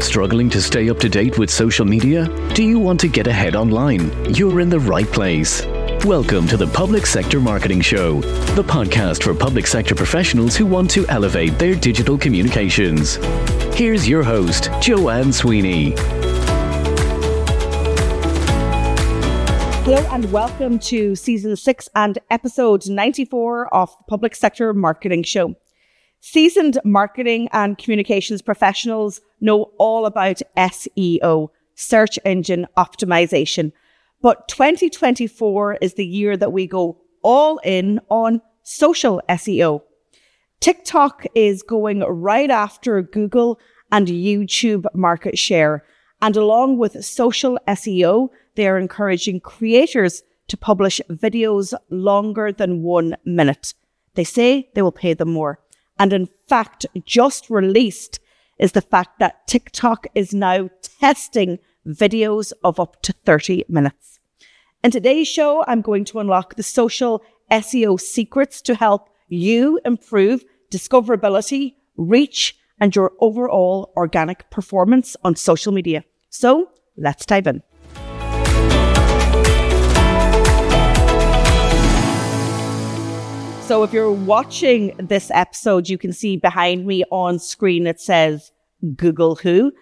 Struggling to stay up to date with social media? Do you want to get ahead online? You're in the right place. Welcome to the Public Sector Marketing Show, the podcast for public sector professionals who want to elevate their digital communications. Here's your host, Joanne Sweeney. Hello and welcome to season six and episode 94 of the Public Sector Marketing Show. Seasoned marketing and communications professionals know all about SEO, search engine optimization. But 2024 is the year that we go all in on social SEO. TikTok is going right after Google and YouTube market share. And along with social SEO, they are encouraging creators to publish videos longer than one minute. They say they will pay them more. And in fact, just released is the fact that TikTok is now testing videos of up to 30 minutes. In today's show, I'm going to unlock the social SEO secrets to help you improve discoverability, reach, and your overall organic performance on social media. So let's dive in. So if you're watching this episode, you can see behind me on screen it says Google Who.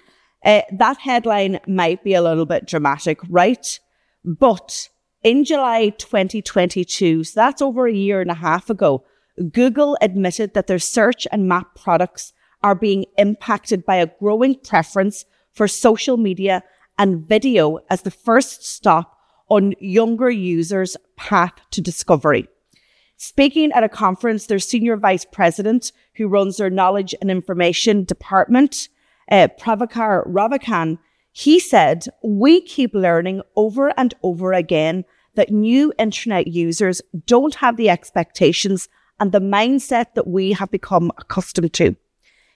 Uh, that headline might be a little bit dramatic, right? But in July 2022, so that's over a year and a half ago, Google admitted that their search and map products are being impacted by a growing preference for social media and video as the first stop on younger users' path to discovery. Speaking at a conference, their senior vice president, who runs their knowledge and information department, uh, Prabhakar Raghavan, he said, we keep learning over and over again that new internet users don't have the expectations and the mindset that we have become accustomed to.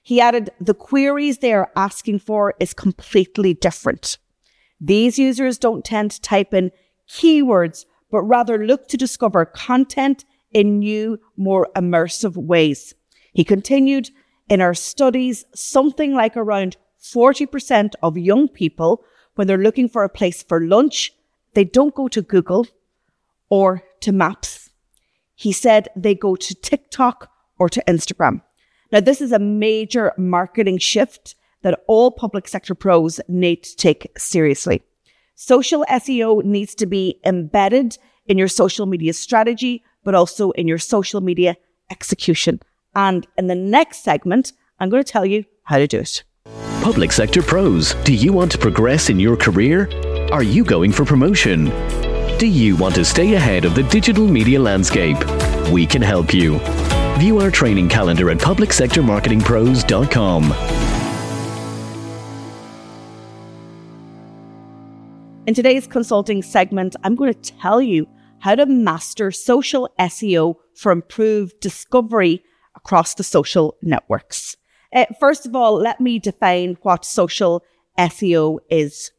He added, the queries they are asking for is completely different. These users don't tend to type in keywords, but rather look to discover content in new, more immersive ways. He continued, in our studies, something like around 40% of young people, when they're looking for a place for lunch, they don't go to Google or to Maps. He said they go to TikTok or to Instagram. Now, this is a major marketing shift that all public sector pros need to take seriously. Social SEO needs to be embedded in your social media strategy but also in your social media execution. And in the next segment, I'm going to tell you how to do it. Public sector pros, do you want to progress in your career? Are you going for promotion? Do you want to stay ahead of the digital media landscape? We can help you. View our training calendar at publicsectormarketingpros.com. In today's consulting segment, I'm going to tell you how to master social SEO for improved discovery across the social networks. Uh, first of all, let me define what social SEO is.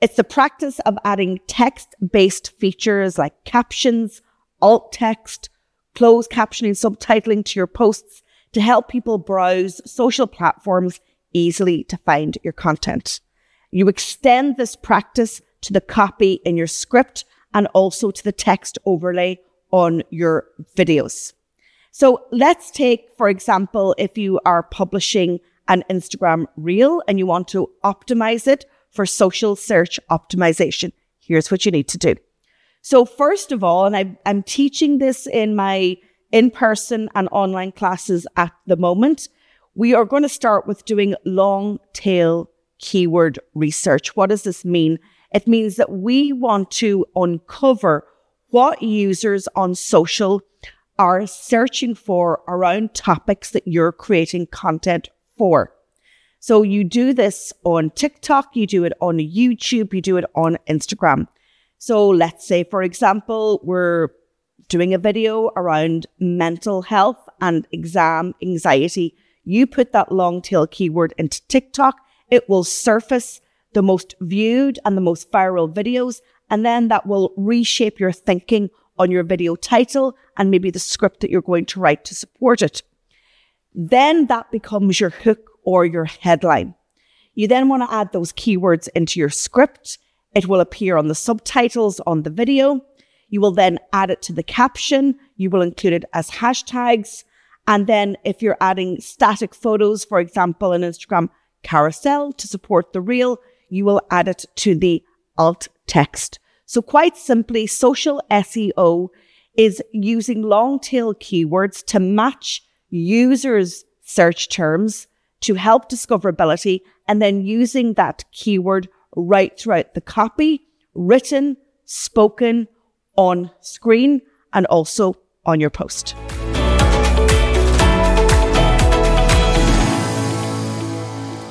It's the practice of adding text based features like captions, alt text, closed captioning, subtitling to your posts to help people browse social platforms easily to find your content. You extend this practice to the copy in your script and also to the text overlay on your videos. So let's take, for example, if you are publishing an Instagram reel and you want to optimize it for social search optimization. Here's what you need to do. So first of all, and I, I'm teaching this in my in-person and online classes at the moment, we are going to start with doing long tail keyword research. What does this mean? It means that we want to uncover what users on social are searching for around topics that you're creating content for. So you do this on TikTok, you do it on YouTube, you do it on Instagram. So let's say, for example, we're doing a video around mental health and exam anxiety. You put that long tail keyword into TikTok, it will surface the most viewed and the most viral videos. And then that will reshape your thinking on your video title and maybe the script that you're going to write to support it. Then that becomes your hook or your headline. You then want to add those keywords into your script. It will appear on the subtitles on the video. You will then add it to the caption. You will include it as hashtags. And then if you're adding static photos, for example, an Instagram carousel to support the reel, you will add it to the alt text. So quite simply, social SEO is using long tail keywords to match users' search terms to help discoverability and then using that keyword right throughout the copy, written, spoken, on screen, and also on your post.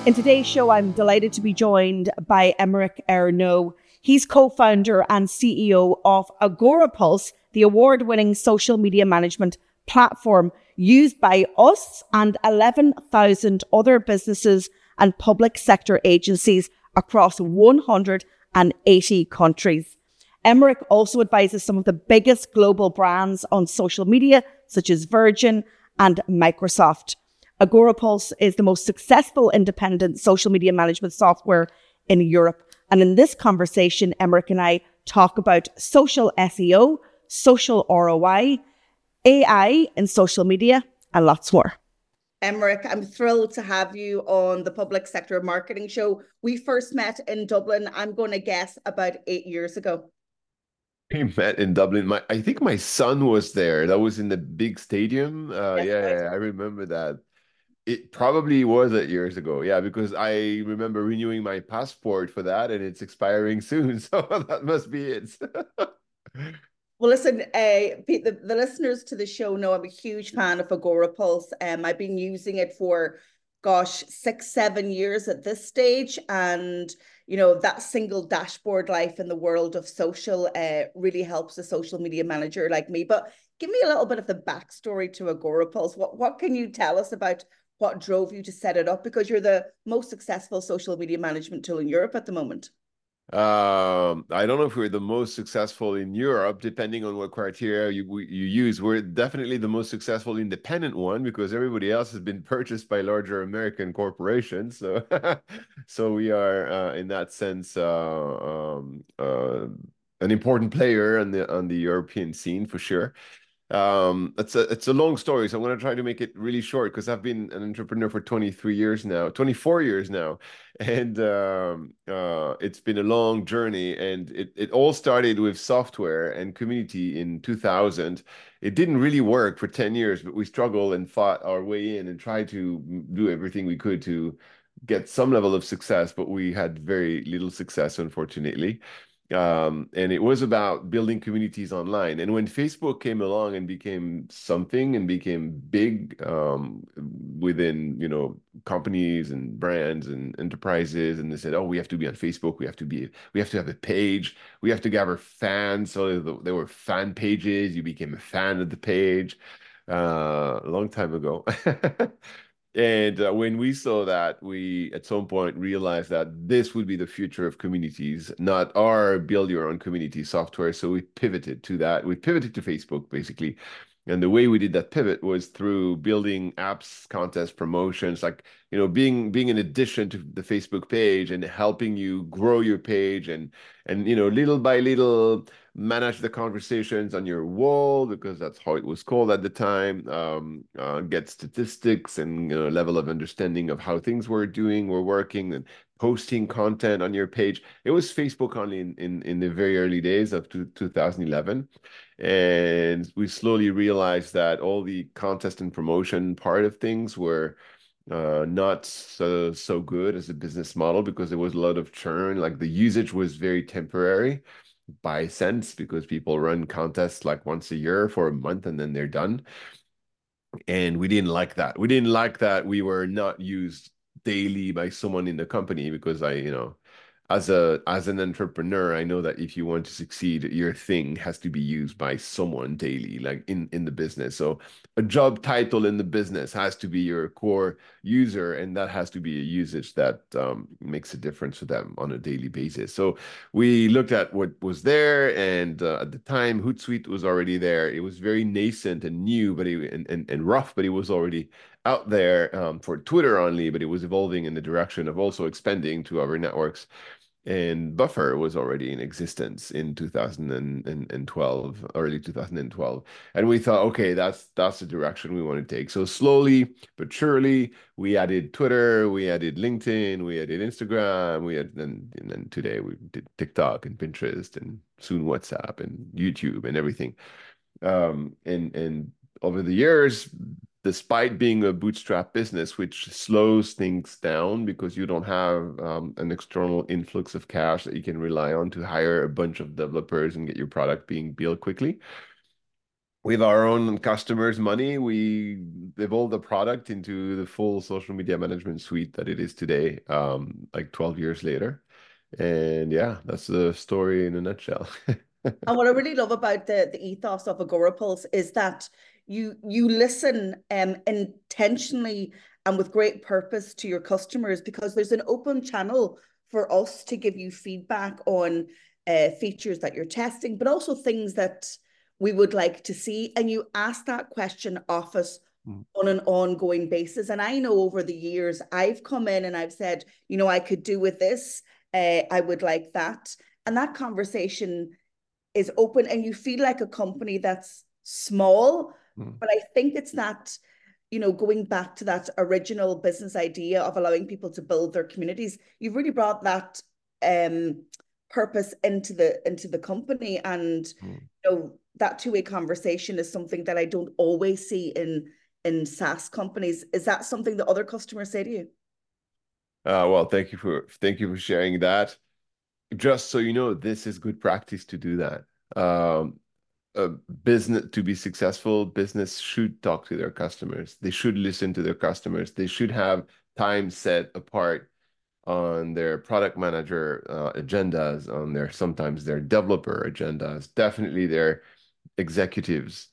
In today's show, I'm delighted to be joined by Emeric Ernoult. He's co-founder and CEO of Agorapulse, the award-winning social media management platform used by us and 11,000 other businesses and public sector agencies across 180 countries. Emeric also advises some of the biggest global brands on social media, such as Virgin and Microsoft. Agorapulse is the most successful independent social media management software in Europe. And in this conversation, Emeric and I talk about social SEO, social ROI, AI in social media, and lots more. Emeric, I'm thrilled to have you on the Public Sector Marketing Show. We first met in Dublin, I'm going to guess about eight years ago. We met in Dublin. My, I think my son was there. That was in the big stadium. Uh, yes, yeah, yeah, I remember that. It probably was eight years ago. Yeah, because I remember renewing my passport for that, and it's expiring soon. So that must be it. Well, listen, uh, the, the listeners to the show know I'm a huge fan of Agorapulse. Um, I've been using it for, gosh, six, seven years at this stage. And, you know, that single dashboard life in the world of social uh, really helps a social media manager like me. But give me a little bit of the backstory to Agorapulse. What, what can you tell us about what drove you to set it up? Because you're the most successful social media management tool in Europe at the moment. Um, I don't know if we're the most successful in Europe, depending on what criteria you you use. We're definitely the most successful independent one because everybody else has been purchased by larger American corporations. So, so we are uh, in that sense uh, um, uh, an important player on the on the European scene for sure um it's a it's a long story so i'm going to try to make it really short because i've been an entrepreneur for 23 years now 24 years now. And um, uh, it's been a long journey and it, it all started with software and community in 2000 it didn't really work for 10 years but we struggled and fought our way in and tried to do everything we could to get some level of success but we had very little success unfortunately um, and it was about building communities online. And when Facebook came along and became something and became big um, within you know companies and brands and enterprises, and they said, "Oh, we have to be on Facebook. We have to be. We have to have a page. We have to gather fans." So there were fan pages. You became a fan of the page uh, a long time ago. And uh, when we saw that, we at some point realized that this would be the future of communities, not our build your own community software. So we pivoted to that. We pivoted to Facebook basically. And the way we did that pivot was through building apps, contests, promotions, like you know, being being an addition to the Facebook page and helping you grow your page and and you know, little by little manage the conversations on your wall because that's how it was called at the time. Um, uh, get statistics and you know, level of understanding of how things were doing, were working, and posting content on your page. It was Facebook only in in, in the very early days of 2011 and we slowly realized that all the contest and promotion part of things were uh, not so so good as a business model because there was a lot of churn. Like the usage was very temporary by sense because people run contests like once a year for a month and then they're done. And we didn't like that. We didn't like that we were not used daily by someone in the company because I, you know, as a as an entrepreneur i know that if you want to succeed your thing has to be used by someone daily like in in the business. So a job title in the business has to be your core user and that has to be a usage that um, makes a difference for them on a daily basis. So we looked at what was there and uh, at the time hootsuite was already there. It was very nascent and new but it, and, and, and rough but it was already out there um, for Twitter only, but it was evolving in the direction of also expanding to other networks and Buffer was already in existence in 2012, early 2012, and we thought, okay, that's that's the direction we want to take. So slowly but surely, we added Twitter, we added LinkedIn, we added Instagram, we had, and, and then today we did TikTok and Pinterest, and soon WhatsApp and YouTube and everything. Um, and and over the years, despite being a bootstrap business, which slows things down because you don't have um, an external influx of cash that you can rely on to hire a bunch of developers and get your product being built quickly. With our own customers' money, we evolved the product into the full social media management suite that it is today, um, like 12 years later. And yeah, that's the story in a nutshell. and what I really love about the, the ethos of Agorapulse is that you you listen um, intentionally and with great purpose to your customers because there's an open channel for us to give you feedback on uh, features that you're testing, but also things that we would like to see. And you ask that question of us mm. on an ongoing basis. And I know over the years, I've come in and I've said, you know, I could do with this, uh, I would like that. And that conversation is open, and you feel like a company that's small, Mm. But I think it's that, you know, going back to that original business idea of allowing people to build their communities, you've really brought that um, purpose into the into the company, and mm. you know that two way conversation is something that I don't always see in in SaaS companies. Is that something that other customers say to you? Uh, well, thank you for thank you for sharing that. Just so you know, this is good practice to do that. Um, a business to be successful business should talk to their customers. They should listen to their customers. They should have time set apart on their product manager uh, agendas on their sometimes their developer agendas definitely their executives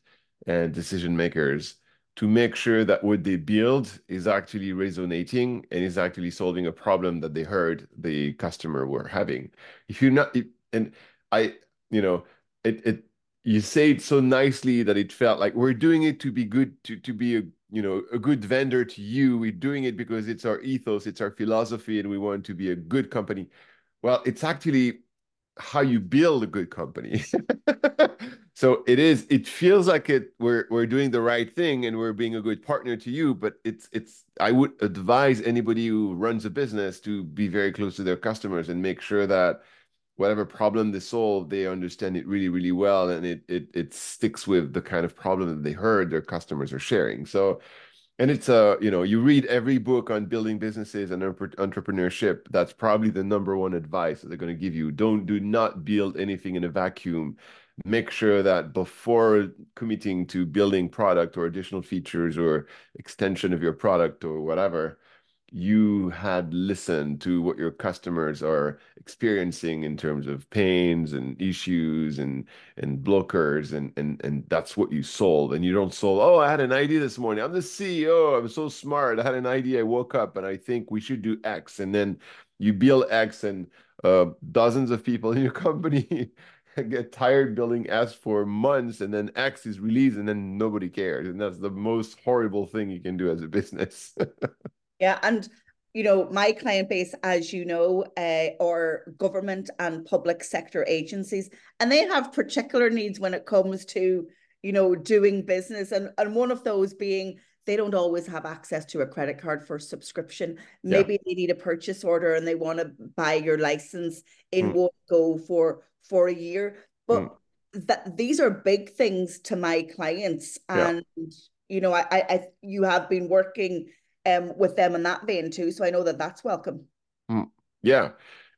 and decision makers to make sure that what they build is actually resonating and is actually solving a problem that they heard the customer were having. If you're not if, and i you know it, it you say it so nicely that it felt like we're doing it to be good to to be a you know a good vendor to you. We're doing it because it's our ethos it's our philosophy and we want to be a good company. Well it's actually how you build a good company. So it is it feels like it we're we're doing the right thing and we're being a good partner to you but it's it's i would advise anybody who runs a business to be very close to their customers and make sure that whatever problem they solve, they understand it really, really well, and it it it sticks with the kind of problem that they heard their customers are sharing. So, and it's a you know you read every book on building businesses and entrepreneurship. That's probably the number one advice that they're going to give you. Don't do not build anything in a vacuum. Make sure that before committing to building product or additional features or extension of your product or whatever, you had listened to what your customers are experiencing in terms of pains and issues and and blockers and and and that's what you solve. And you don't solve oh i had an idea this morning. I'm the ceo i'm so smart. I had an idea. I woke up and i think we should do x. And then you build x and uh, dozens of people in your company get tired building S for months and then X is released and then nobody cares. And that's the most horrible thing you can do as a business. Yeah, and you know my client base, as you know, uh, are government and public sector agencies, and they have particular needs when it comes to you know doing business, and and one of those being they don't always have access to a credit card for subscription. Maybe yeah. they need a purchase order and they want to buy your license in mm. one go for for a year, but. Mm. That these are big things to my clients, and yeah. you know, I, I, you have been working um, with them in that vein too. So I know that that's welcome. Mm, yeah,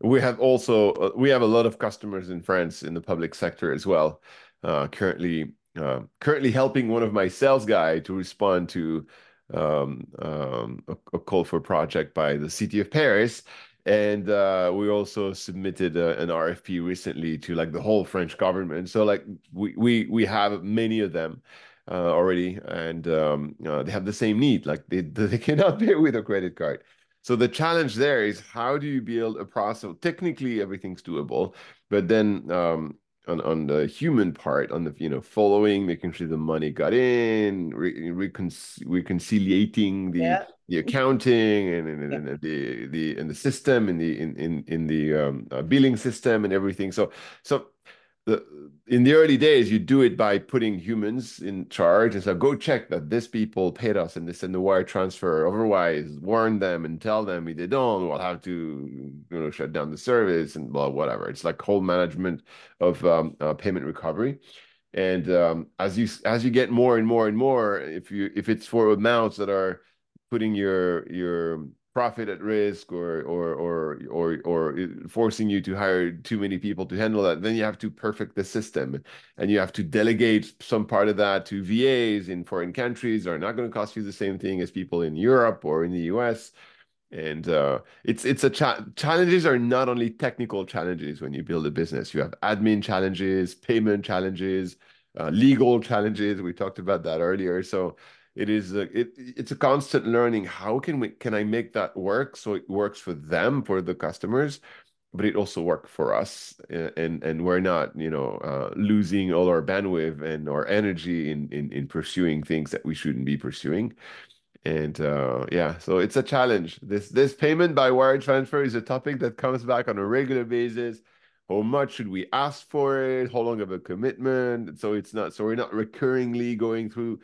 we have also uh, we have a lot of customers in France in the public sector as well. Uh, currently, uh, currently helping one of my sales guy to respond to um, um, a, a, call for project by the city of Paris. And uh, we also submitted a, uh, an RFP recently to like the whole French government. So like we we we have many of them uh, already, and um, uh, they have the same need. Like they they cannot pay with a credit card. So the challenge there is how do you build a process? Technically, everything's doable, but then um, on on the human part, on the you know following, making sure the money got in, re- recon- reconciliating the yeah. the accounting and, and, yeah. and, the the and the system in the in in in the um, uh, billing system and everything. So so the in the early days you do it by putting humans in charge and so go check that this people paid us and they send the wire transfer. Otherwise warn them and tell them if they don't we'll have to you know shut down the service and blah whatever. It's like whole management of um, uh, payment recovery. And um, as you as you get more and more and more if you if it's for amounts that are putting your your profit at risk or or or or or forcing you to hire too many people to handle that then you have to perfect the system. And you have to delegate some part of that to VAs in foreign countries are not going to cost you the same thing as people in Europe or in the US and uh, it's it's a cha- challenges are not only technical challenges when you build a business. You have admin challenges payment challenges uh, legal challenges. We talked about that earlier. So it is a, it it's a constant learning how can we can i make that work? So it works for them for the customers but it also work for us and and we're not you know uh, losing all our bandwidth and our energy in, in in pursuing things that we shouldn't be pursuing. And uh, yeah so it's a challenge. This this payment by wire transfer is a topic that comes back on a regular basis. How much should we ask for it? How long of a commitment? So it's not so we're not recurringly going through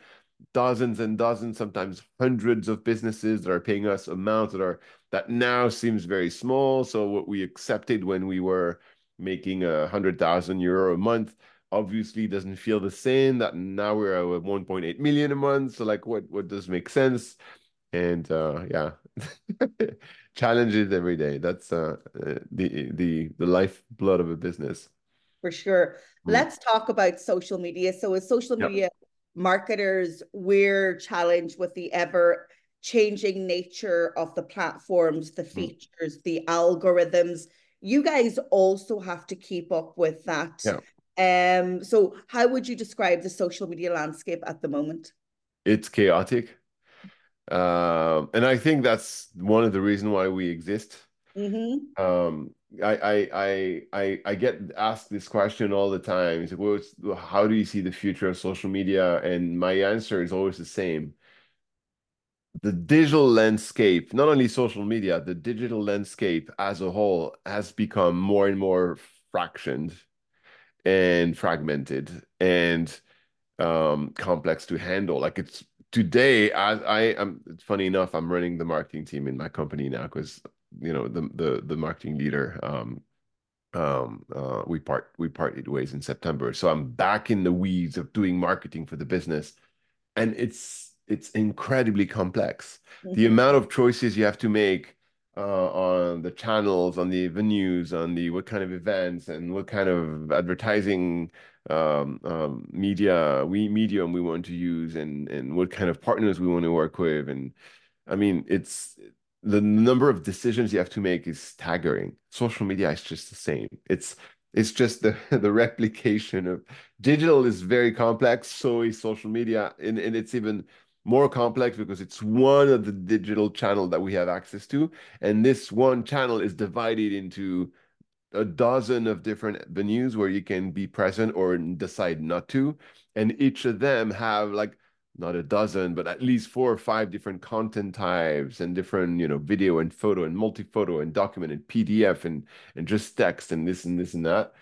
dozens and dozens, sometimes hundreds of businesses that are paying us amounts that are that now seems very small. So what we accepted when we were making a hundred thousand euro a month obviously doesn't feel the same that now we're at 1.8 million a month. So like what what does make sense? And uh yeah, challenges every day. That's uh the the the lifeblood of a business. For sure. Mm. Let's talk about social media. So is social media yep marketers, we're challenged with the ever changing nature of the platforms, the hmm. features, mm. the algorithms. You guys also have to keep up with that. Yeah. Um, so how would you describe the social media landscape at the moment? It's chaotic. Um, and I think that's one of the reasons why we exist. Mm-hmm. Um, I, I I I get asked this question all the time. It's like, well, how do you see the future of social media? And my answer is always the same. The digital landscape, not only social media, the digital landscape as a whole has become more and more fractioned and fragmented and um, complex to handle. Like it's today, I, I am. It's funny enough, I'm running the marketing team in my company now because you know the the the marketing leader um um uh we part we parted ways in september. So i'm back in the weeds of doing marketing for the business. And it's it's incredibly complex. Mm-hmm. the amount of choices you have to make uh, on the channels on the venues on the what kind of events and what kind of advertising um, um, media we medium we want to use and and what kind of partners we want to work with. And i mean it's the number of decisions you have to make is staggering. Social media is just the same. It's it's just the the replication of digital is very complex. So is social media, and, and it's even more complex because it's one of the digital channel that we have access to, and this one channel is divided into a dozen of different venues where you can be present or decide not to, and each of them have like not a dozen, but at least four or five different content types and different, you know, video and photo and multi-photo and document and PDF and and just text and this and this and that.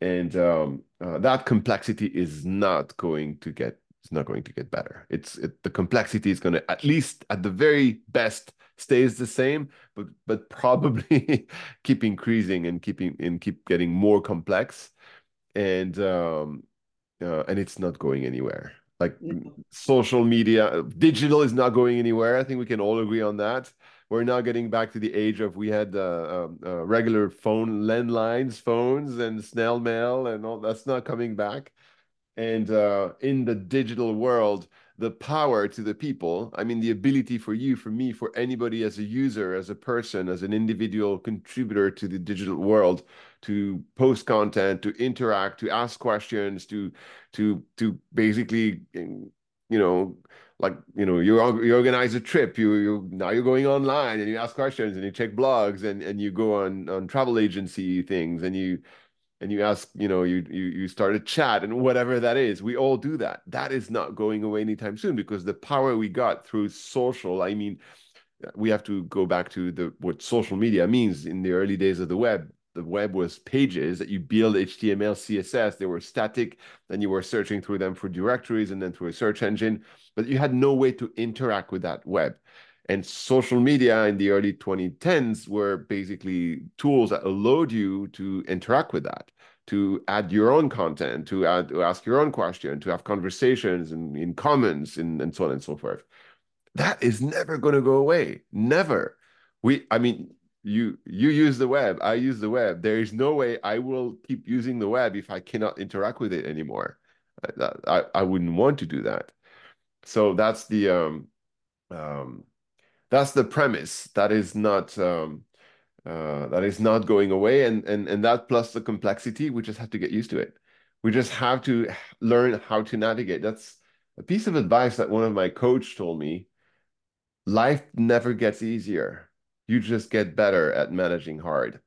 And um, uh, that complexity is not going to get it's not going to get better. It's it, the complexity is going to at least at the very best stays the same, but but probably keep increasing and keeping and keep getting more complex. And um, uh, and it's not going anywhere like social media digital is not going anywhere. I think we can all agree on that. We're now getting back to the age of we had uh, um, uh, regular phone landlines phones and snail mail and all that's not coming back. And uh, in the digital world the power to the people i mean the ability for you for me for anybody as a user as a person as an individual contributor to the digital world to post content to interact to ask questions to to to basically mm, you know like you know you you organize a trip you you now you're going online and you ask questions and you check blogs and and you go on on travel agency things and you and you ask, you know, you you you start a chat and whatever that is. We all do that. That is not going away anytime soon because the power we got through social, I mean, we have to go back to the what social media means in the early days of the web. The web was pages that you build HTML, CSS. They were static. Then you were searching through them for directories and then through a search engine, but you had no way to interact with that web. And social media in the early 2010s were basically tools that allowed you to interact with that, to add your own content, to add to ask your own question, to have conversations and in comments and, and so on and so forth. That is never going to go away. Never. We, I mean, you you use the web, I use the web. There is no way I will keep using the web if I cannot interact with it anymore. I, I, I wouldn't want to do that. So that's the um, um, that's the premise that is not um, uh, that is not going away and and and that plus the complexity we just have to get used to it we just have to learn how to navigate that's a piece of advice that one of my coach told me life never gets easier you just get better at managing hard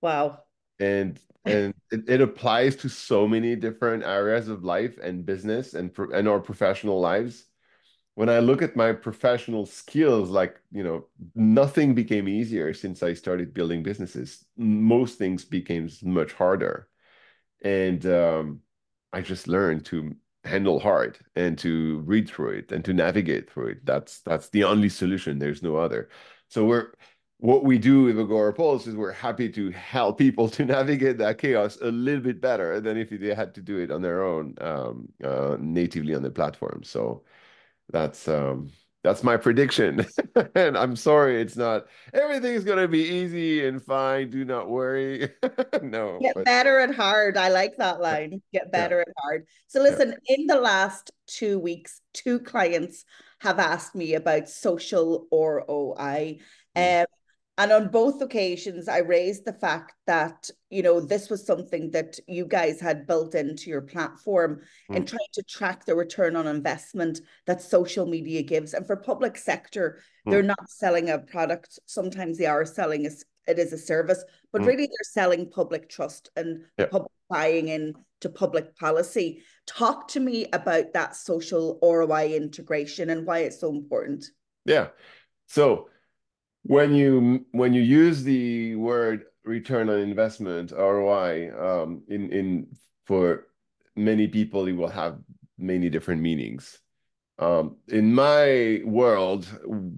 wow and and it, it applies to so many different areas of life and business and and our professional lives when I look at my professional skills, like, you know, nothing became easier since I started building businesses. Most things became much harder. And um, I just learned to handle hard and to read through it and to navigate through it. That's that's the only solution. There's no other. So we're what we do with Agorapulse is we're happy to help people to navigate that chaos a little bit better than if they had to do it on their own um, uh, natively on the platform. So that's um that's my prediction. And i'm sorry it's not everything's going to be easy and fine. Do not worry. No get but... better at hard. I like that line. Get better yeah. at hard. So listen yeah. in the last two weeks two clients have asked me about social roi mm. um, and on both occasions, I raised the fact that, you know, this was something that you guys had built into your platform mm. and trying to track the return on investment that social media gives. And for public sector, mm. they're not selling a product. Sometimes they are selling a, it is a service, but mm. really they're selling public trust and yeah. public buying into public policy. Talk to me about that social ROI integration and why it's so important. Yeah. So when you when you use the word return on investment ROI um, in in for many people it will have many different meanings. Um, in my world,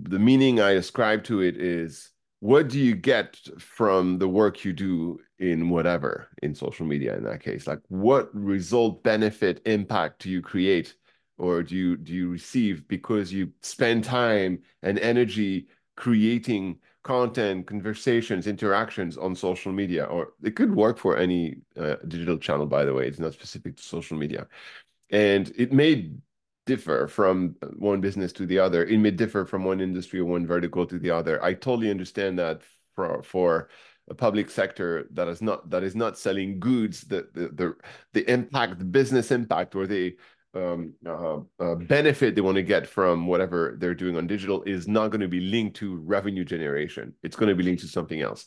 the meaning I ascribe to it is what do you get from the work you do in whatever in social media in that case like what result benefit impact do you create or do you do you receive because you spend time and energy creating content, conversations, interactions on social media, or it could work for any uh, digital channel, by the way. It's not specific to social media. And it may differ from one business to the other. It may differ from one industry or one vertical to the other. I totally understand that for, for a public sector that is not that is not selling goods, the the the, the impact, the business impact, or the um, uh, uh, benefit they want to get from whatever they're doing on digital is not going to be linked to revenue generation. It's going to be linked to something else.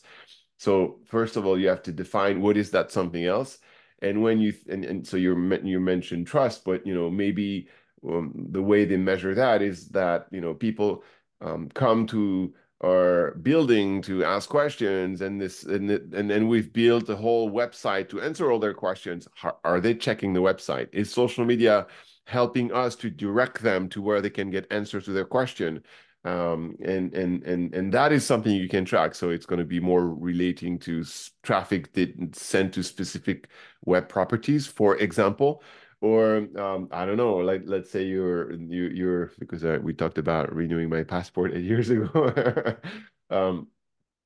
So first of all, you have to define what is that something else, and when you and, and so you you mentioned trust, but you know maybe um, the way they measure that is that you know people um, come to our building to ask questions and this and and then we've built a whole website to answer all their questions. How, are they checking the website? Is social media helping us to direct them to where they can get answers to their question? Um, and and and and that is something you can track. So it's going to be more relating to traffic that sent to specific web properties. For example or um, I don't know, like let's say you're you you're because uh, we talked about renewing my passport eight years ago. um,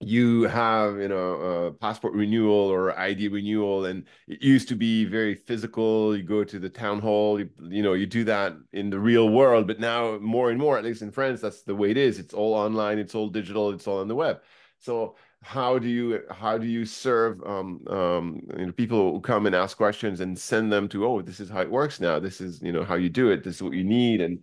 you have you know a passport renewal or ID renewal, and it used to be very physical. You go to the town hall, you, you know, you do that in the real world, but now more and more, at least in France, that's the way it is. It's all online, it's all digital, it's all on the web. So how do you how do you serve um, um, you know, people who come and ask questions and send them to oh this is how it works now. This is you know how you do it. This is what you need. And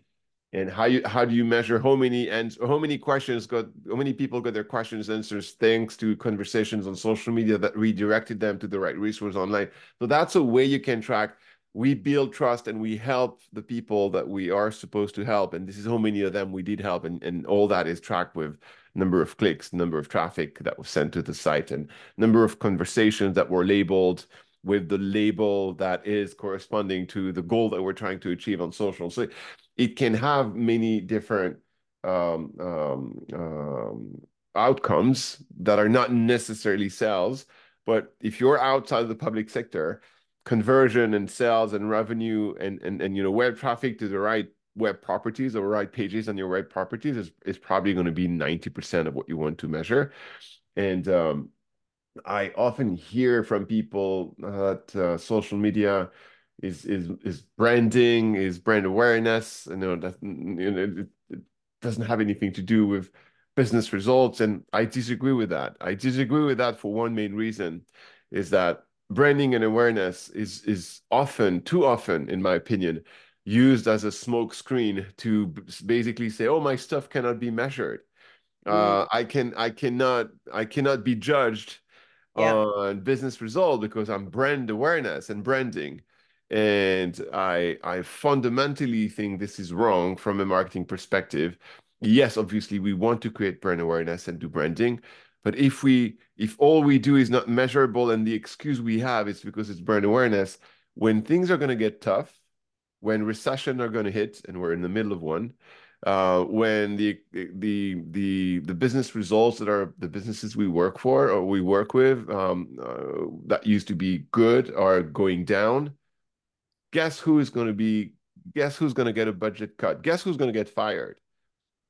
and how you how do you measure how many and how many questions got how many people got their questions answers thanks to conversations on social media that redirected them to the right resource online? So that's a way you can track we build trust and we help the people that we are supposed to help. And this is how many of them we did help. And, and all that is tracked with number of clicks number of traffic that was sent to the site and number of conversations that were labeled with the label that is corresponding to the goal that we're trying to achieve on social. So it can have many different um, um, um, outcomes that are not necessarily sales. But if you're outside of the public sector conversion and sales and revenue and and, and you know web traffic to the right web properties or right pages on your web properties is, is probably going to be 90% of what you want to measure. And um, i often hear from people that uh, social media is is is branding is brand awareness you know that you know it, it doesn't have anything to do with business results. And i disagree with that. I disagree with that for one main reason is that branding and awareness is is often too often in my opinion used as a smoke screen to basically say oh my stuff cannot be measured mm. uh, i can i cannot i cannot be judged yeah. on business result because i'm brand awareness and branding and i i fundamentally think this is wrong from a marketing perspective yes obviously we want to create brand awareness and do branding but if we if all we do is not measurable and the excuse we have is because it's brand awareness, when things are going to get tough, when recession are going to hit, and we're in the middle of one, uh, when the the the the business results that are the businesses we work for or we work with um, uh, that used to be good are going down, guess who is going to be? Guess who's going to get a budget cut? Guess who's going to get fired?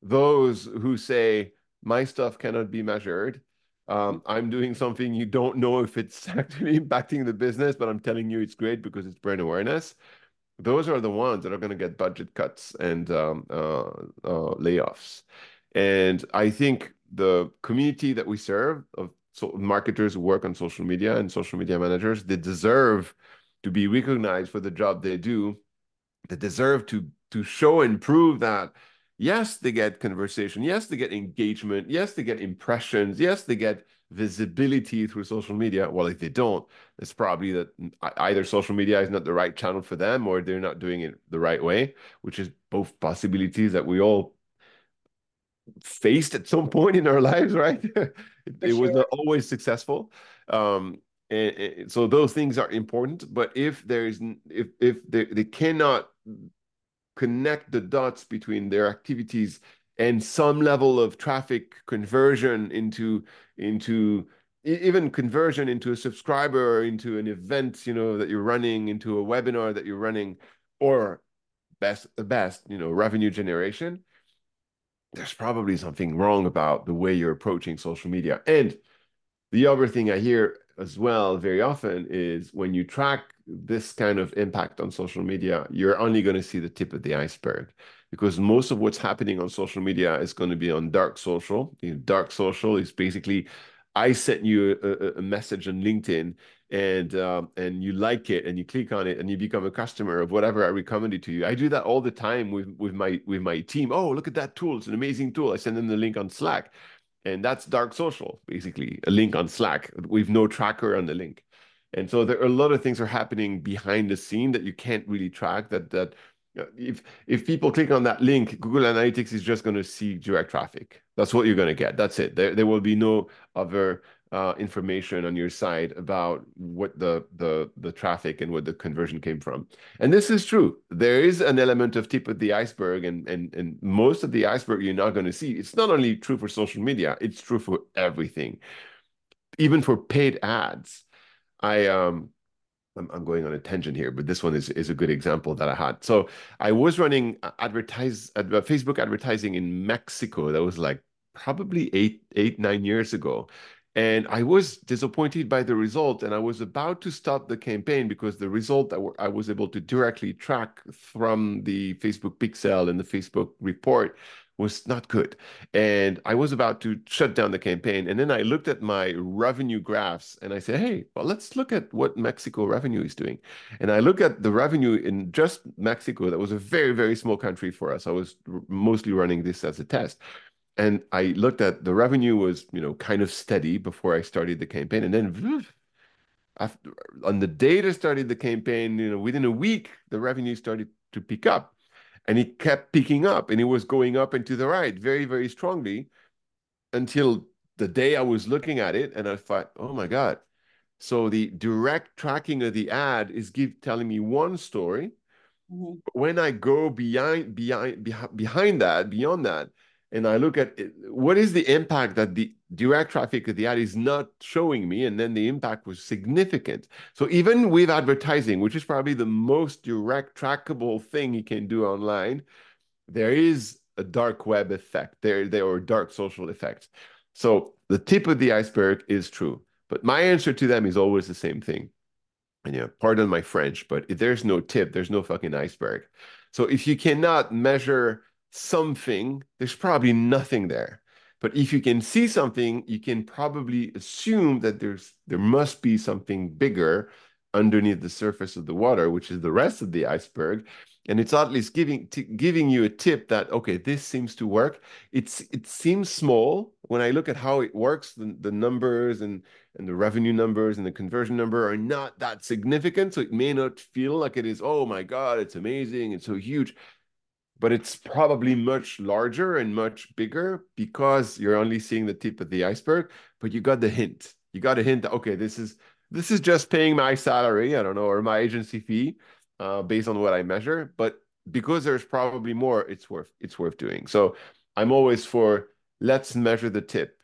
Those who say my stuff cannot be measured um, I'm doing something you don't know if it's actually impacting the business, but I'm telling you it's great because it's brand awareness. Those are the ones that are going to get budget cuts and um, uh, uh, layoffs. And I think the community that we serve of so marketers who work on social media and social media managers, they deserve to be recognized for the job they do. They deserve to to show and prove that Yes, they get conversation. Yes, they get engagement. Yes, they get impressions. Yes, they get visibility through social media. Well, if they don't, it's probably that either social media is not the right channel for them or they're not doing it the right way, which is both possibilities that we all faced at some point in our lives, right? it, it sure. was not always successful. Um, and, and, so those things are important. But if there's if if they, they cannot connect the dots between their activities and some level of traffic conversion into into even conversion into a subscriber or into an event you know that you're running into a webinar that you're running or best the best you know revenue generation. There's probably something wrong about the way you're approaching social media. And the other thing i hear as well very often is when you track this kind of impact on social media, you're only going to see the tip of the iceberg because most of what's happening on social media is going to be on dark social. Dark social is basically I sent you a, a message on LinkedIn and um, and you like it and you click on it and you become a customer of whatever I recommended to you. I do that all the time with with my with my team. Oh, look at that tool! It's an amazing tool. I send them the link on Slack, and that's dark social, basically a link on Slack with no tracker on the link. And so there are a lot of things are happening behind the scene that you can't really track. That that if if people click on that link, Google Analytics is just going to see direct traffic. That's what you're going to get. That's it. There there will be no other uh, information on your side about what the the the traffic and what the conversion came from. And this is true. There is an element of tip of the iceberg, and and and most of the iceberg you're not going to see. It's not only true for social media; it's true for everything, even for paid ads I um I'm, I'm going on a tangent here, but this one is is a good example that I had. So I was running advertise uh, Facebook advertising in Mexico. That was like probably eight eight nine years ago. And I was disappointed by the result, and I was about to stop the campaign because the result that I was able to directly track from the Facebook pixel and the Facebook report was not good. And I was about to shut down the campaign. And then I looked at my revenue graphs and I said, hey, well, let's look at what Mexico revenue is doing. And I look at the revenue in just Mexico. That was a very, very small country for us. I was mostly running this as a test. And I looked at the revenue was, you know, kind of steady before I started the campaign. And then after, on the day I started the campaign, you know, within a week, the revenue started to pick up and it kept picking up and it was going up and to the right very very strongly until the day i was looking at it and i thought oh my god so the direct tracking of the ad is give telling me one story mm-hmm. when i go behind behind behind that beyond that and I look at it, what is the impact that the direct traffic of the ad is not showing me, and then the impact was significant. So even with advertising, which is probably the most direct trackable thing you can do online, there is a dark web effect there, there or dark social effects. So the tip of the iceberg is true, but my answer to them is always the same thing. And yeah, pardon my French, but if there's no tip, there's no fucking iceberg. So if you cannot measure something, there's probably nothing there. But if you can see something, you can probably assume that there's there must be something bigger underneath the surface of the water, which is the rest of the iceberg. And it's at least giving giving you a tip that okay, this seems to work. It's it seems small when I look at how it works. The, the numbers and and the revenue numbers and the conversion number are not that significant, so it may not feel like it is. Oh my god, it's amazing! It's so huge but it's probably much larger and much bigger because you're only seeing the tip of the iceberg but you got the hint. You got a hint that, okay this is this is just paying my salary i don't know or my agency fee uh, based on what i measure but because there's probably more it's worth it's worth doing. So i'm always for let's measure the tip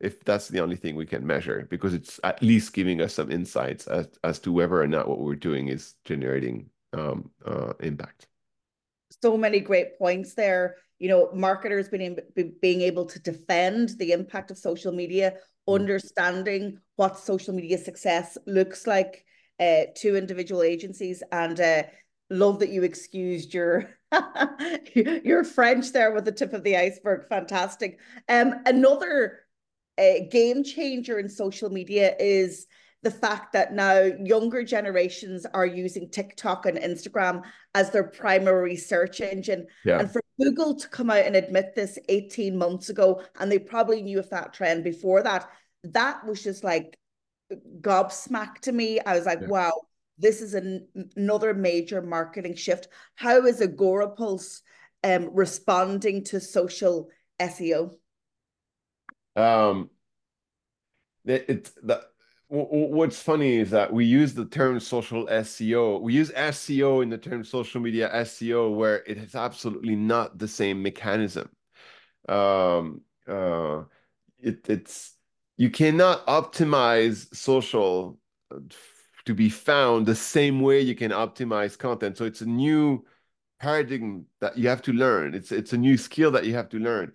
if that's the only thing we can measure because it's at least giving us some insights as, as to whether or not what we're doing is generating um, uh, impact so many great points there. You know, marketers being being able to defend the impact of social media, mm. understanding what social media success looks like uh, to individual agencies, and uh, love that you excused your your French there with the tip of the iceberg. Fantastic. Um, another uh, game changer in social media is the fact that now younger generations are using TikTok and Instagram as their primary search engine. Yeah. And for Google to come out and admit this 18 months ago, and they probably knew of that trend before that, that was just like gobsmacked to me. I was like, yeah. wow, this is an, another major marketing shift. How is Agorapulse um, responding to social SEO? Um, it, it's the what's funny is that we use the term social SEO. We use SEO in the term social media SEO, where it is absolutely not the same mechanism. Um, uh, it, it's you cannot optimize social uh, to be found the same way you can optimize content. So it's a new paradigm that you have to learn. It's it's a new skill that you have to learn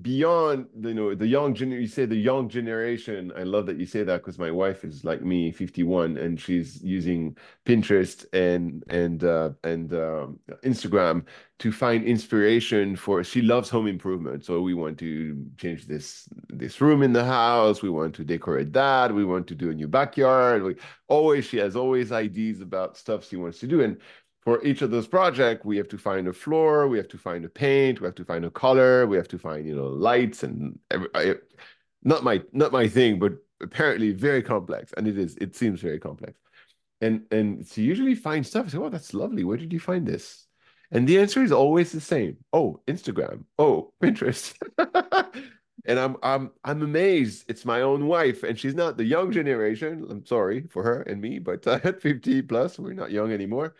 beyond you know the young gener you say the young generation i love that you say that because my wife is like me 51 and she's using pinterest and and uh, and um, instagram to find inspiration for she loves home improvement. So we want to change this this room in the house. We want to decorate that. We want to do a new backyard. We, always she has always ideas about stuff she wants to do. And for each of those projects, we have to find a floor, we have to find a paint, we have to find a color, we have to find you know lights and every, I, not my not my thing, but apparently very complex, and it is. It seems very complex, and and she usually find stuff. I say, "Oh, that's lovely. Where did you find this?" And the answer is always the same. Oh, Instagram. Oh, Pinterest. and I'm I'm I'm amazed. It's my own wife, and she's not the young generation. I'm sorry for her and me, but uh, at 50 plus, we're not young anymore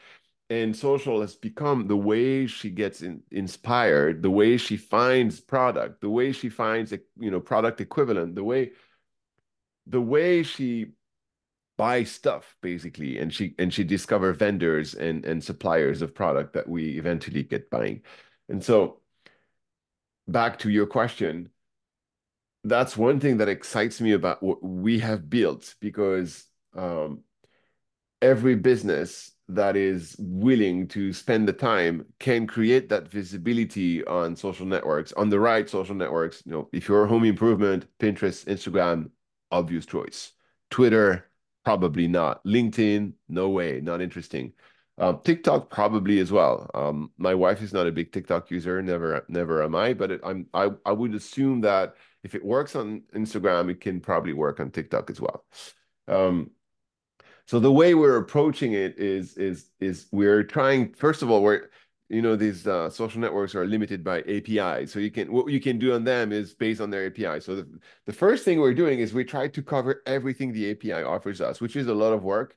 and social has become the way she gets in, inspired the way she finds product the way she finds a you know product equivalent the way the way she buys stuff basically and she and she discover vendors and and suppliers of product that we eventually get buying. And so back to your question that's one thing that excites me about what we have built because um, every business that is willing to spend the time can create that visibility on social networks, on the right social networks. You know, if you're home improvement, Pinterest, Instagram, obvious choice. Twitter, probably not. LinkedIn, no way, not interesting. Um, TikTok probably as well. Um, my wife is not a big TikTok user, never, never am I. But it, I'm, I, I would assume that if it works on Instagram, it can probably work on TikTok as well. Um, so the way we're approaching it is is is we're trying. First of all, we're you know these uh, social networks are limited by API, so you can what you can do on them is based on their API. So the the first thing we're doing is we try to cover everything the API offers us, which is a lot of work.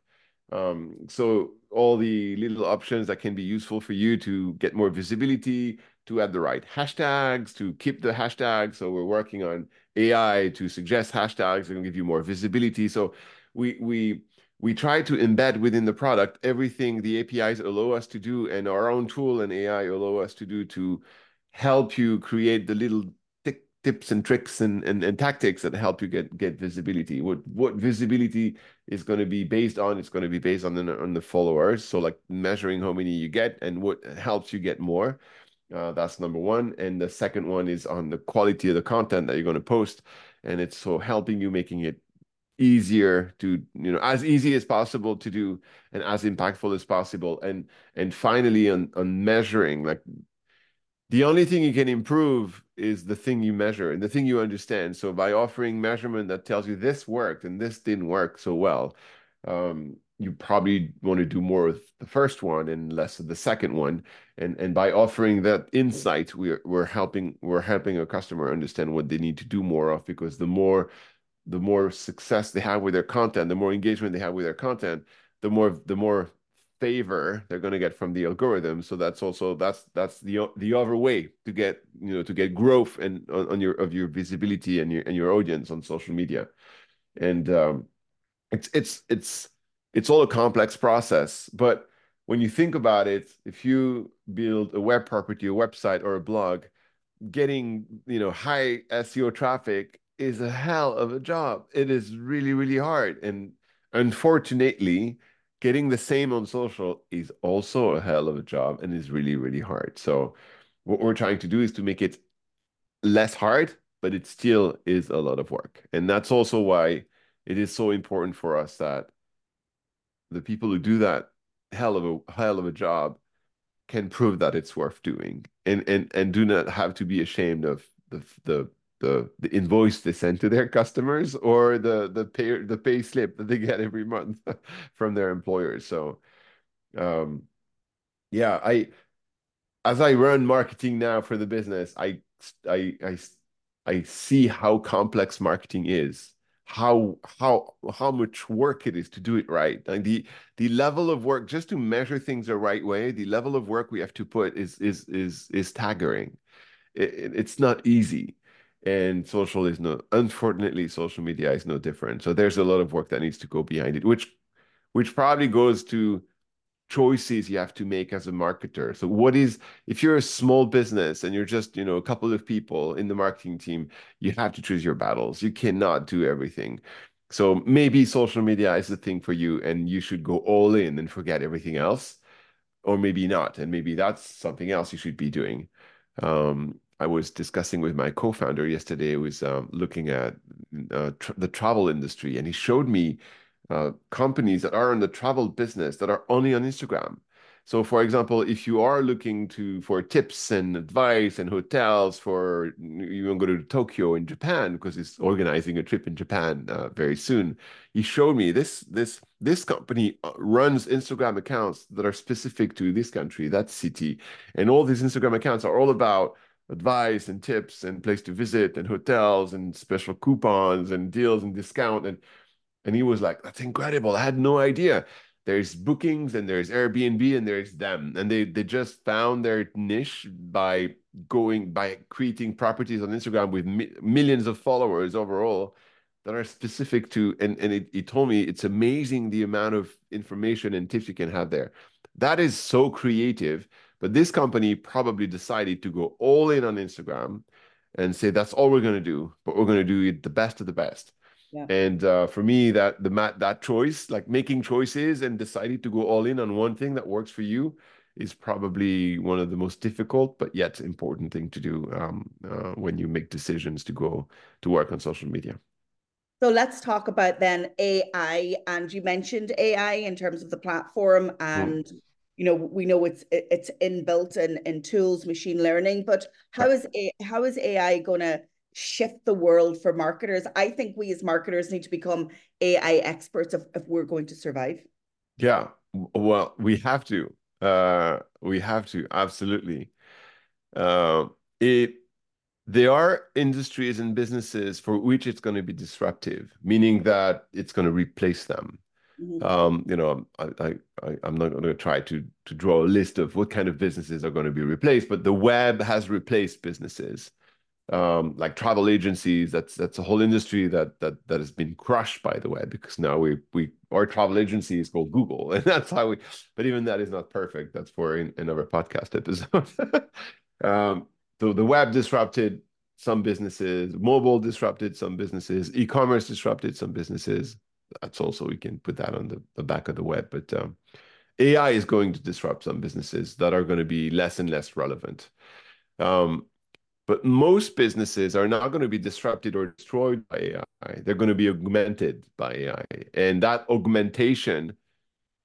Um, so all the little options that can be useful for you to get more visibility, to add the right hashtags, to keep the hashtags. So we're working on AI to suggest hashtags and give you more visibility. So we we we try to embed within the product everything the APIs allow us to do and our own tool and AI allow us to do to help you create the little tips and tricks and, and, and tactics that help you get get visibility. What what visibility is going to be based on? It's going to be based on the on the followers. So like measuring how many you get and what helps you get more. Uh, that's number one. And the second one is on the quality of the content that you're going to post. And it's so helping you making it easier to you know as easy as possible to do and as impactful as possible. And and finally on on measuring like the only thing you can improve is the thing you measure and the thing you understand. So by offering measurement that tells you this worked and this didn't work so well um, you probably want to do more of the first one and less of the second one. And and by offering that insight we're we're helping we're helping a customer understand what they need to do more of because the more the more success they have with their content, the more engagement they have with their content, the more the more favor they're going to get from the algorithm. So that's also that's that's the the other way to get you know to get growth and on, on your of your visibility and your and your audience on social media, and um, it's it's it's it's all a complex process, but when you think about it, if you build a web property, a website, or a blog, getting you know high SEO traffic is a hell of a job. It is really, really hard. And unfortunately, getting the same on social is also a hell of a job and is really, really hard. So, what we're trying to do is to make it less hard, but it still is a lot of work. And that's also why it is so important for us that the people who do that hell of a hell of a job can prove that it's worth doing and and and do not have to be ashamed of the the the the invoice they send to their customers or the the pay the pay slip that they get every month from their employers. So, um, yeah, I as I run marketing now for the business, I I I I see how complex marketing is how how how much work it is to do it right. And the the level of work just to measure things the right way the level of work we have to put is is is is staggering. It, it's not easy and social is no unfortunately social media is no different. So there's a lot of work that needs to go behind it which which probably goes to choices you have to make as a marketer. So what is if you're a small business and you're just you know a couple of people in the marketing team you have to choose your battles. You cannot do everything. So maybe social media is the thing for you and you should go all in and forget everything else or maybe not and maybe that's something else you should be doing. Um, I was discussing with my co-founder yesterday. Was um, looking at uh, tr the travel industry, and he showed me uh, companies that are in the travel business that are only on Instagram. So, for example, if you are looking to for tips and advice and hotels for you want to go to Tokyo in Japan because he's organizing a trip in Japan uh, very soon, he showed me this this this company uh, runs Instagram accounts that are specific to this country, that city, and all these Instagram accounts are all about advice and tips and place to visit and hotels and special coupons and deals and discount. And and he was like that's incredible. I had no idea. There's bookings and there's airbnb and there's them. And they they just found their niche by going by creating properties on instagram with mi millions of followers overall that are specific to and and it, he told me it's amazing the amount of information and tips you can have there. That is so creative but this company probably decided to go all in on Instagram and say that's all we're going to do, but we're going to do it the best of the best. Yeah. And uh, for me, that the mat that choice, like making choices and deciding to go all in on one thing that works for you, is probably one of the most difficult but yet important thing to do um, uh, when you make decisions to go to work on social media. So let's talk about then AI. And you mentioned AI in terms of the platform, mm. and mm. You know we know it's it's inbuilt in in tools, machine learning. But how is a, how is AI going to shift the world for marketers? I think we as marketers need to become AI experts if, if we're going to survive. Yeah, well, we have to. Uh, we have to absolutely. Uh, it there are industries and businesses for which it's going to be disruptive, meaning that it's going to replace them. Mm-hmm. Um, you know, I, I, I, am not going to try to to draw a list of what kind of businesses are going to be replaced, but the web has replaced businesses um, like travel agencies. That's that's a whole industry that that that has been crushed by the web because now we we our travel agency is called Google, and that's how we. But even that is not perfect. That's for in, another podcast episode. um, so the web disrupted some businesses, mobile disrupted some businesses, e-commerce disrupted some businesses. That's also we can put that on the, the back of the web. But um, AI is going to disrupt some businesses that are going to be less and less relevant. Um, but most businesses are not going to be disrupted or destroyed by AI. They're going to be augmented by AI, and that augmentation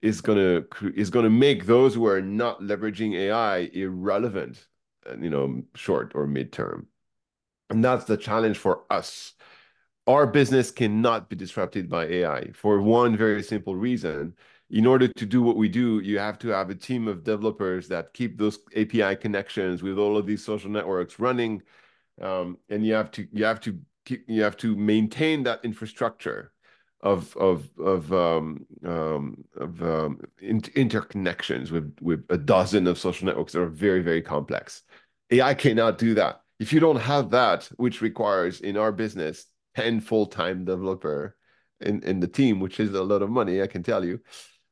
is going to is going to make those who are not leveraging AI irrelevant, uh, you know, short or midterm. And that's the challenge for us. Our business cannot be disrupted by AI for one very simple reason in order to do what we do, you have to have a team of developers that keep those API connections with all of these social networks running, um, and you have to you have to keep, you have to maintain that infrastructure of of of um, um, of um, in interconnections with with a dozen of social networks that are very very complex. AI cannot do that. If you don't have that, which requires in our business ten full time developer in in the team, which is a lot of money, I can tell you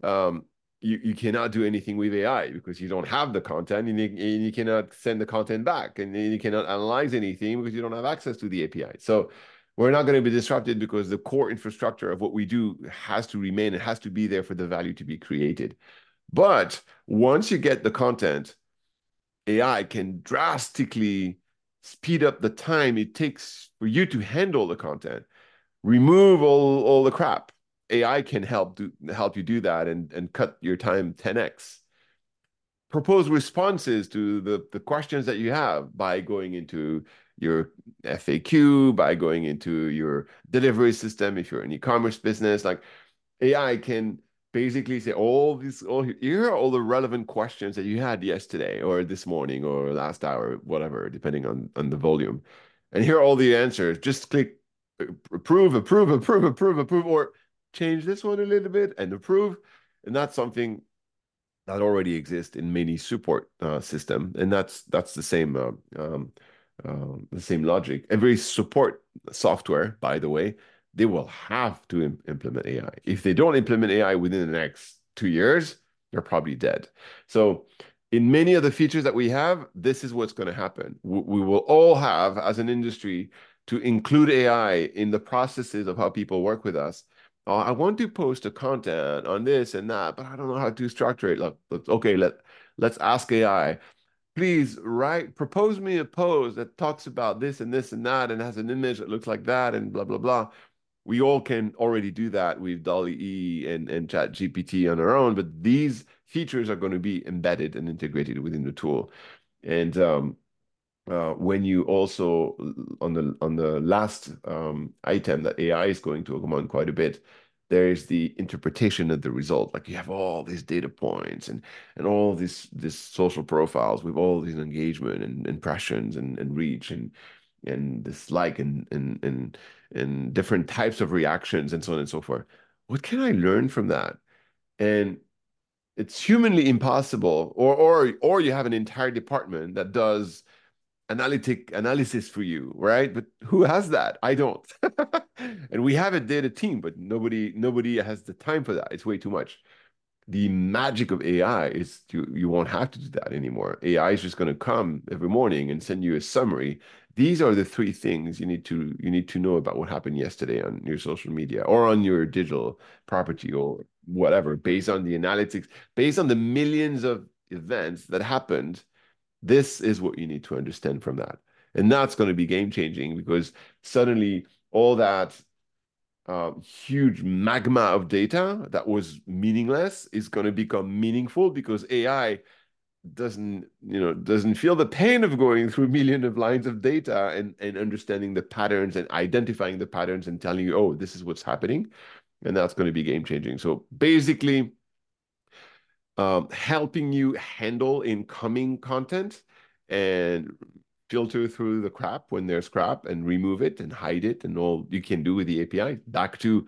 um, you, you cannot do anything with AI because you don't have the content and you, and you cannot send the content back and you cannot analyze anything because you don't have access to the API. So we're not going to be disrupted because the core infrastructure of what we do has to remain. It has to be there for the value to be created. But once you get the content, AI can drastically speed up the time it takes for you to handle the content, remove all, all the crap, AI can help do help you do that and and cut your time 10x. Propose responses to the the questions that you have by going into your FAQ, by going into your delivery system if you're an e-commerce business. Like AI can basically say all these all here are all the relevant questions that you had yesterday or this morning or last hour, whatever, depending on on the volume. And here are all the answers. Just click approve, approve, approve, approve, approve, or change this one a little bit and approve. And that's something that already exists in many support uh, system, and that's that's the same uh, um, uh, the same logic. Every support software, by the way, they will have to Im implement AI. If they don't implement AI within the next two years, they're probably dead. So in many of the features that we have, this is what's going to happen. We will all have, as an industry, to include AI in the processes of how people work with us oh, I want to post a content on this and that, but I don't know how to structure it. Look, okay, let let's ask AI. Please write, propose me a post that talks about this and this and that, and has an image that looks like that, and blah blah blah. We all can already do that with DALL-E E and and Chat GPT on our own, but these features are going to be embedded and integrated within the tool. And um, uh, when you also on the on the last um, item that AI is going to augment quite a bit, there is the interpretation of the result. Like you have all these data points and and all these this social profiles with all these engagement and impressions and, and reach and and dislike and and and and different types of reactions and so on and so forth. What can I learn from that? And it's humanly impossible, or or or you have an entire department that does analytic analysis for you, right? But who has that? I don't. and we have a data team, but nobody nobody has the time for that. It's way too much. The magic of AI is you you won't have to do that anymore. AI is just going to come every morning and send you a summary these are the three things you need to you need to know about what happened yesterday on your social media or on your digital property or whatever based on the analytics based on the millions of events that happened. This is what you need to understand from that. And that's going to be game changing because suddenly all that um, huge magma of data that was meaningless is going to become meaningful because ai doesn't you know doesn't feel the pain of going through millions of lines of data and and understanding the patterns and identifying the patterns and telling you oh this is what's happening and that's going to be game changing so basically um, helping you handle incoming content and filter through the crap when there's crap and remove it and hide it and all you can do with the api back to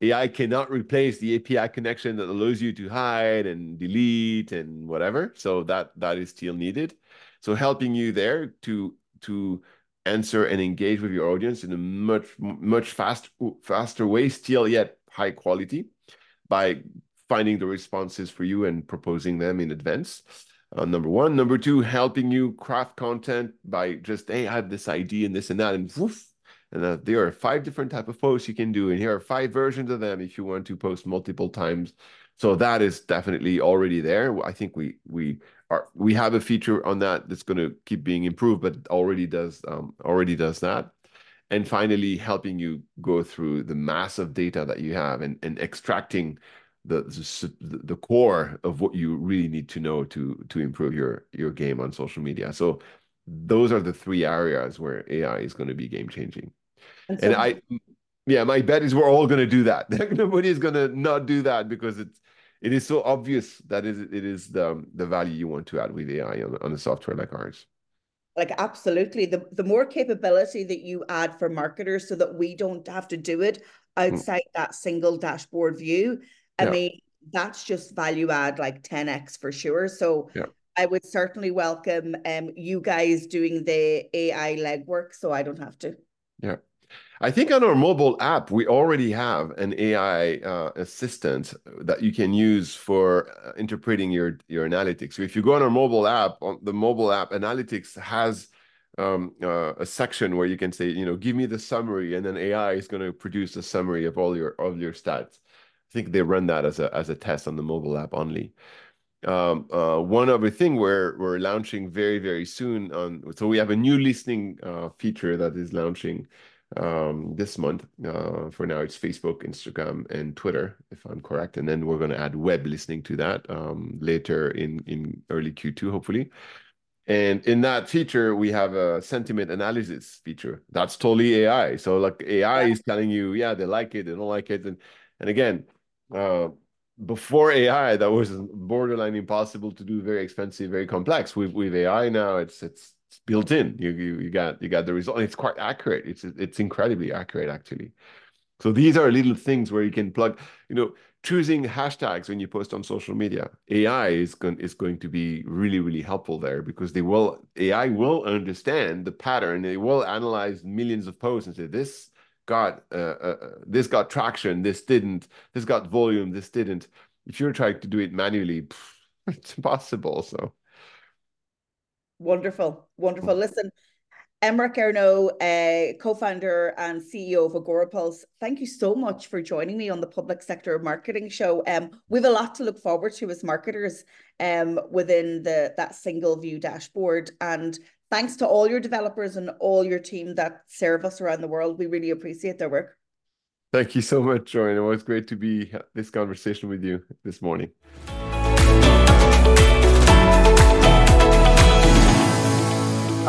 AI cannot replace the API connection that allows you to hide and delete and whatever. So that that is still needed. So helping you there to to answer and engage with your audience in a much much fast faster way, still yet high quality, by finding the responses for you and proposing them in advance. Uh, number one, number two, helping you craft content by just hey, I have this idea and this and that, and woof, and uh, there are five different type of posts you can do and here are five versions of them if you want to post multiple times. So that is definitely already there. I think we we are we have a feature on that that's going to keep being improved but already does um, already does that. And finally helping you go through the mass of data that you have and, and extracting the, the the core of what you really need to know to to improve your your game on social media. So those are the three areas where ai is going to be game changing and, so and I, yeah, my bet is we're all going to do that. Nobody is going to not do that because it's it is so obvious that it, it is the the value you want to add with AI on, on a software like ours. Like absolutely, the the more capability that you add for marketers, so that we don't have to do it outside mm. that single dashboard view. I yeah. mean, that's just value add like 10x for sure. So yeah. I would certainly welcome um you guys doing the AI legwork, so I don't have to. Yeah. I think on our mobile app, we already have an AI uh, assistant that you can use for uh, interpreting your, your analytics. So if you go on our mobile app, on the mobile app analytics has um, uh, a section where you can say, you know, give me the summary, and then AI is going to produce a summary of all your of your stats. I think they run that as a as a test on the mobile app only. Um, uh, one other thing we're we're launching very very soon on. So we have a new listening uh, feature that is launching um, this month. Uh, for now, it's Facebook, Instagram, and Twitter, if I'm correct. And then we're going to add web listening to that um, later in in early Q2, hopefully. And in that feature, we have a sentiment analysis feature. That's totally AI. So like AI yeah. is telling you, yeah, they like it, they don't like it, and and again, uh, before AI, that was borderline impossible to do, very expensive, very complex. With with AI now, it's it's it's built in. You, you you got you got the result. It's quite accurate. It's it's incredibly accurate actually. So these are little things where you can plug. You know, choosing hashtags when you post on social media. AI is going is going to be really really helpful there because they will AI will understand the pattern. They will analyze millions of posts and say this got uh, uh, uh this got traction, this didn't. This got volume, this didn't. If you're trying to do it manually, pff, it's impossible. So Wonderful, wonderful. Listen, Emeric Ernoult, uh, co-founder and CEO of Agorapulse, thank you so much for joining me on the Public Sector Marketing Show. Um, we have a lot to look forward to as marketers um, within the that single view dashboard. And thanks to all your developers and all your team that serve us around the world. We really appreciate their work. Thank you so much, Joanne. It was great to be this conversation with you this morning.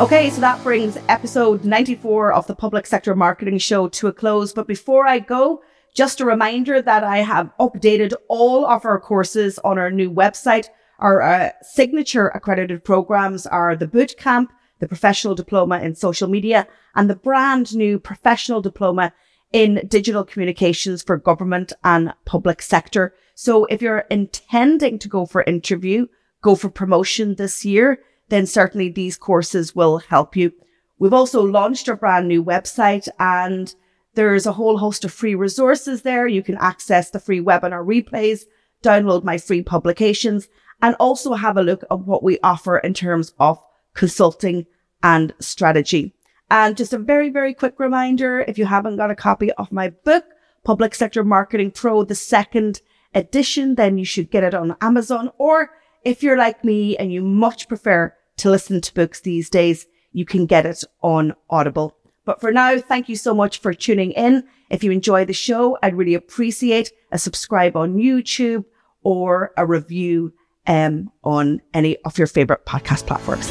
Okay, so that brings episode 94 of the Public Sector Marketing Show to a close. But before I go, just a reminder that I have updated all of our courses on our new website. Our uh, signature accredited programs are the Boot Camp, the Professional Diploma in Social Media, and the brand new Professional Diploma in Digital Communications for Government and Public Sector. So if you're intending to go for interview, go for promotion this year, then certainly these courses will help you. We've also launched a brand new website and there's a whole host of free resources there. You can access the free webinar replays, download my free publications, and also have a look at what we offer in terms of consulting and strategy. And just a very, very quick reminder if you haven't got a copy of my book, Public Sector Marketing Pro, the second edition, then you should get it on Amazon. Or if you're like me and you much prefer to listen to books these days, you can get it on Audible. But for now, thank you so much for tuning in. If you enjoy the show, I'd really appreciate a subscribe on YouTube or a review um, on any of your favorite podcast platforms.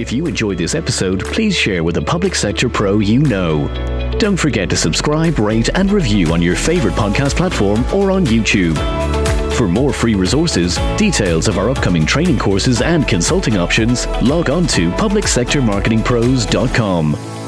If you enjoyed this episode, please share with a public sector pro you know. Don't forget to subscribe, rate, and review on your favorite podcast platform or on YouTube. For more free resources, details of our upcoming training courses, and consulting options, log on to publicsectormarketingpros.com.